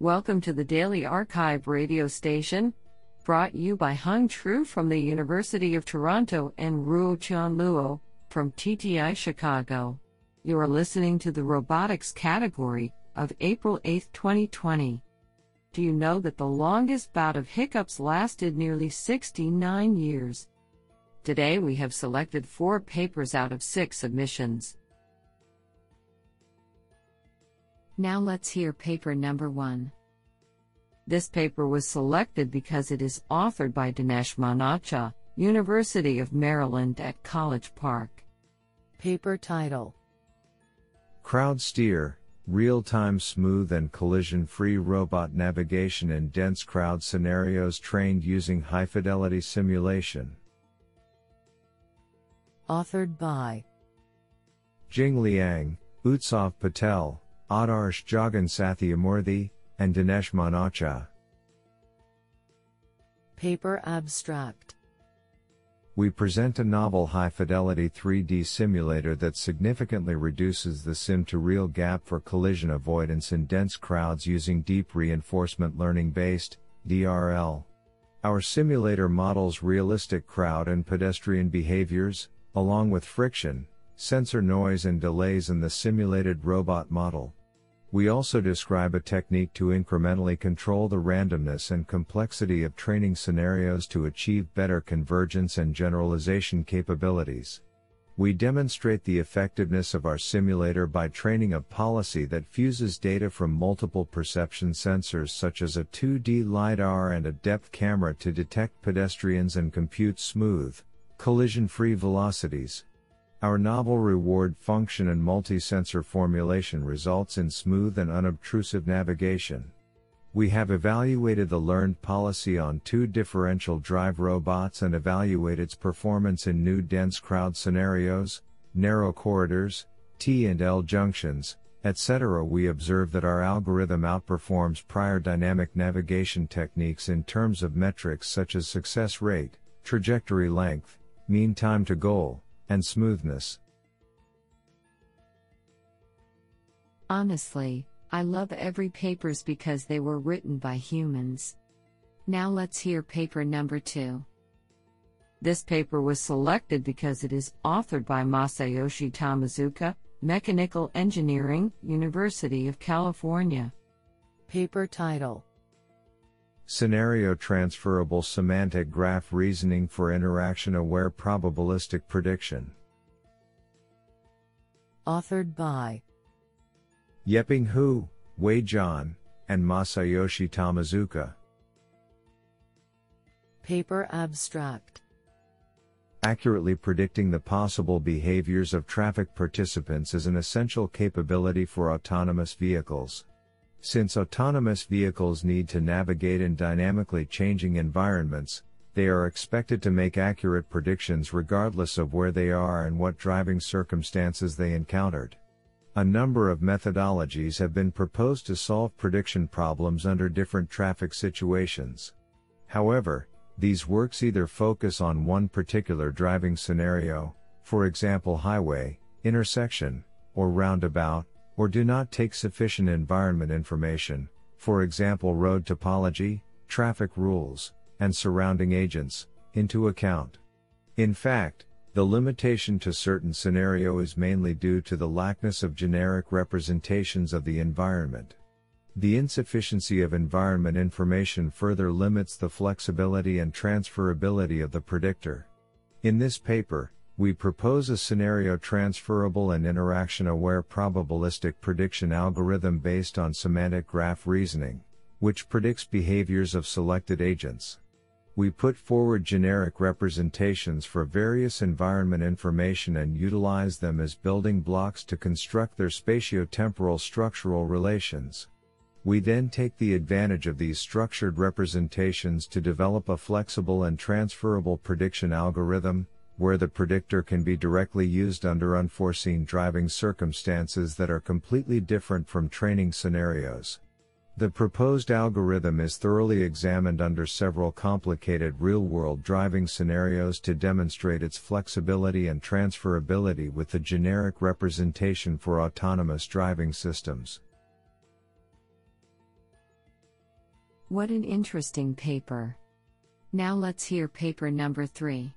Welcome to the Daily arXiv radio station, brought you by Hung Tru from the University of Toronto and Ruotian Luo from TTI Chicago. You are listening to the robotics category of April 8, 2020. Do you know that the longest bout of hiccups lasted nearly 69 years? Today we have selected four papers out of six submissions. Now let's hear paper number one. This paper was selected because it is authored by Dinesh Manocha, University of Maryland at College Park. Paper title Crowd Steer Real time smooth and collision free robot navigation in dense crowd scenarios trained using high fidelity simulation. Authored by Jing Liang, Utsav Patel, Adarsh Jagan Sathyamoorthy, and Dinesh Manocha. Paper Abstract We present a novel high fidelity 3D simulator that significantly reduces the sim to real gap for collision avoidance in dense crowds using deep reinforcement learning based DRL. Our simulator models realistic crowd and pedestrian behaviors, along with friction, sensor noise, and delays in the simulated robot model. We also describe a technique to incrementally control the randomness and complexity of training scenarios to achieve better convergence and generalization capabilities. We demonstrate the effectiveness of our simulator by training a policy that fuses data from multiple perception sensors such as a 2D LiDAR and a depth camera to detect pedestrians and compute smooth, collision free velocities. Our novel reward function and multi-sensor formulation results in smooth and unobtrusive navigation. We have evaluated the learned policy on two differential drive robots and evaluate its performance in new dense crowd scenarios, narrow corridors, T and L junctions, etc. We observe that our algorithm outperforms prior dynamic navigation techniques in terms of metrics such as success rate, trajectory length, mean time to goal, and smoothness. Honestly, I love every papers because they were written by humans. Now let's hear paper number 2. This paper was selected because it is authored by Masayoshi Tomizuka, Mechanical Engineering, University of California. Paper title Scenario transferable semantic graph reasoning for interaction aware probabilistic prediction. Authored by Yeping Hu, Wei Zhan, and Masayoshi Tomizuka. Paper Abstract Accurately predicting the possible behaviors of traffic participants is an essential capability for autonomous vehicles. Since autonomous vehicles need to navigate in dynamically changing environments, they are expected to make accurate predictions regardless of where they are and what driving circumstances they encountered. A number of methodologies have been proposed to solve prediction problems under different traffic situations. However, these works either focus on one particular driving scenario, for example highway, intersection, or roundabout, or do not take sufficient environment information, for example road topology, traffic rules, and surrounding agents, into account. In fact, the limitation to certain scenario is mainly due to the lackness of generic representations of the environment. The insufficiency of environment information further limits the flexibility and transferability of the predictor. In this paper, we propose a scenario transferable and interaction aware probabilistic prediction algorithm based on semantic graph reasoning, which predicts behaviors of selected agents. We put forward generic representations for various environment information and utilize them as building blocks to construct their spatiotemporal structural relations. We then take the advantage of these structured representations to develop a flexible and transferable prediction algorithm, where the predictor can be directly used under unforeseen driving circumstances that are completely different from training scenarios. The proposed algorithm is thoroughly examined under several complicated real world driving scenarios to demonstrate its flexibility and transferability with the generic representation for autonomous driving systems. What an interesting paper. Now let's hear paper number 3.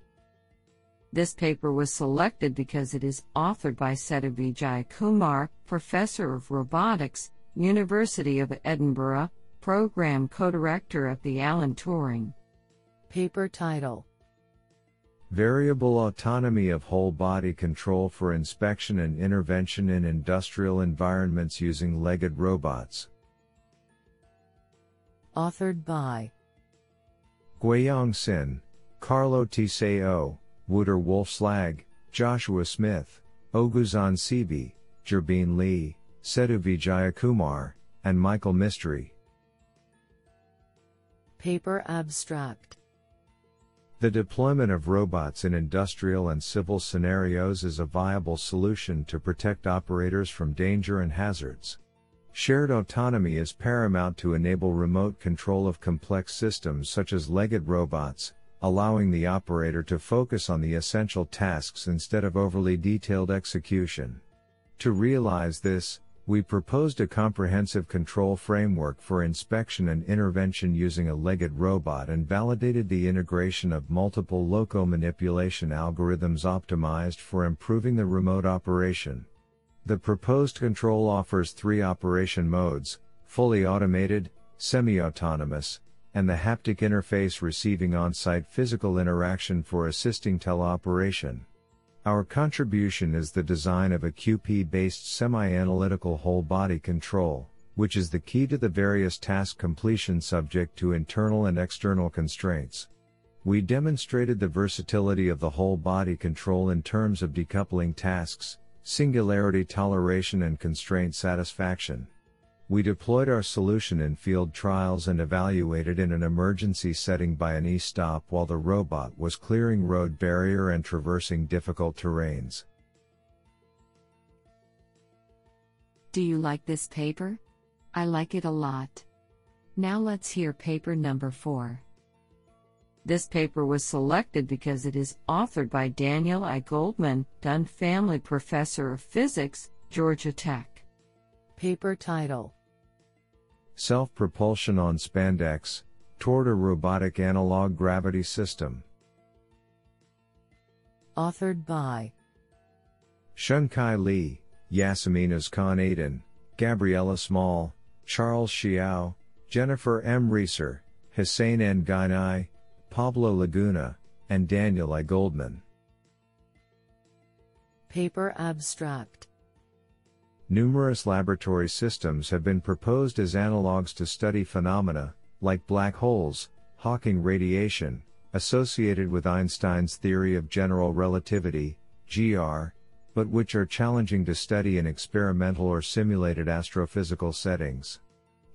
This paper was selected because it is authored by Sethu Vijayakumar, Professor of Robotics, University of Edinburgh, Program Co-Director at the Alan Turing. Paper title Variable autonomy of whole body control for inspection and intervention in industrial environments using legged robots. Authored by Guiyang Xin, Carlo Tiseo, Wouter Wolfslag, Joshua Smith, Oguzhan Cebe, Zhibin Li, Sethu Vijayakumar, and Michael Mistry. Paper Abstract The deployment of robots in industrial and civil scenarios is a viable solution to protect operators from danger and hazards. Shared autonomy is paramount to enable remote control of complex systems such as legged robots, allowing the operator to focus on the essential tasks instead of overly detailed execution. To realize this, we proposed a comprehensive control framework for inspection and intervention using a legged robot and validated the integration of multiple loco manipulation algorithms optimized for improving the remote operation. The proposed control offers three operation modes fully automated, semi autonomous, and the haptic interface receiving on site physical interaction for assisting teleoperation. Our contribution is the design of a QP based semi analytical whole body control, which is the key to the various task completion subject to internal and external constraints. We demonstrated the versatility of the whole body control in terms of decoupling tasks, singularity toleration and constraint satisfaction. We deployed our solution in field trials and evaluated in an emergency setting by an e-stop while the robot was clearing road barrier and traversing difficult terrains. Do you like this paper? I like it a lot. Now let's hear paper number 4. This paper was selected because it is authored by Daniel I. Goldman, Dunn Family Professor of Physics, Georgia Tech. Paper title Self propulsion on spandex, toward a robotic analog gravity system. Authored by Shengkai Li, Yasemin Ozkan Aydin, Gabriella Small, Charles Xiao, Jennifer M. Rieser, Hussain N. Gynai, Pablo Laguna, and Daniel I. Goldman. Paper Abstract Numerous laboratory systems have been proposed as analogs to study phenomena, like black holes, Hawking radiation, associated with Einstein's theory of general relativity, GR, but which are challenging to study in experimental or simulated astrophysical settings.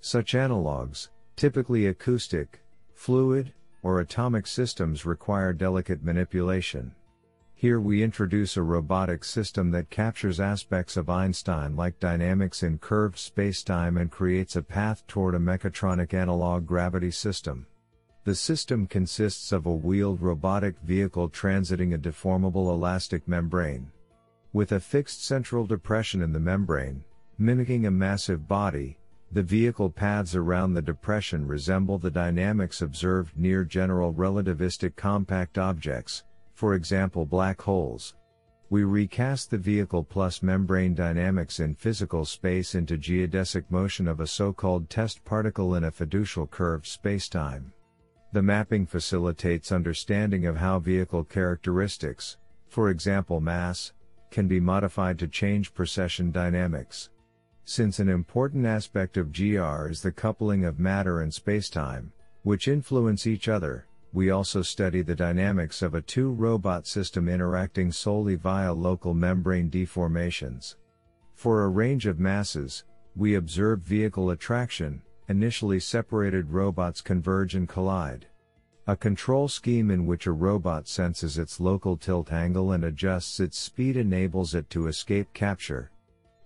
Such analogs, typically acoustic, fluid, or atomic systems require delicate manipulation. Here we introduce a robotic system that captures aspects of Einstein-like dynamics in curved spacetime and creates a path toward a mechatronic analog gravity system. The system consists of a wheeled robotic vehicle transiting a deformable elastic membrane. With a fixed central depression in the membrane, mimicking a massive body, the vehicle paths around the depression resemble the dynamics observed near general relativistic compact objects, for example black holes. We recast the vehicle plus membrane dynamics in physical space into geodesic motion of a so-called test particle in a fiducial curved spacetime. The mapping facilitates understanding of how vehicle characteristics, for example mass, can be modified to change precession dynamics. Since an important aspect of GR is the coupling of matter and spacetime, which influence each other, we also study the dynamics of a two robot system interacting solely via local membrane deformations. For a range of masses, we observe vehicle attraction, initially separated robots converge and collide. A control scheme in which a robot senses its local tilt angle and adjusts its speed enables it to escape capture,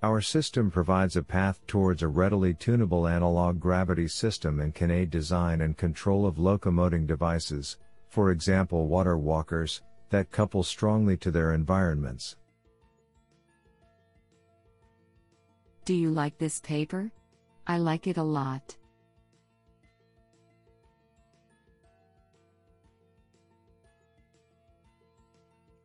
our system provides a path towards a readily tunable analog gravity system and can aid design and control of locomoting devices, for example water walkers, that couple strongly to their environments. Do you like this paper? I like it a lot.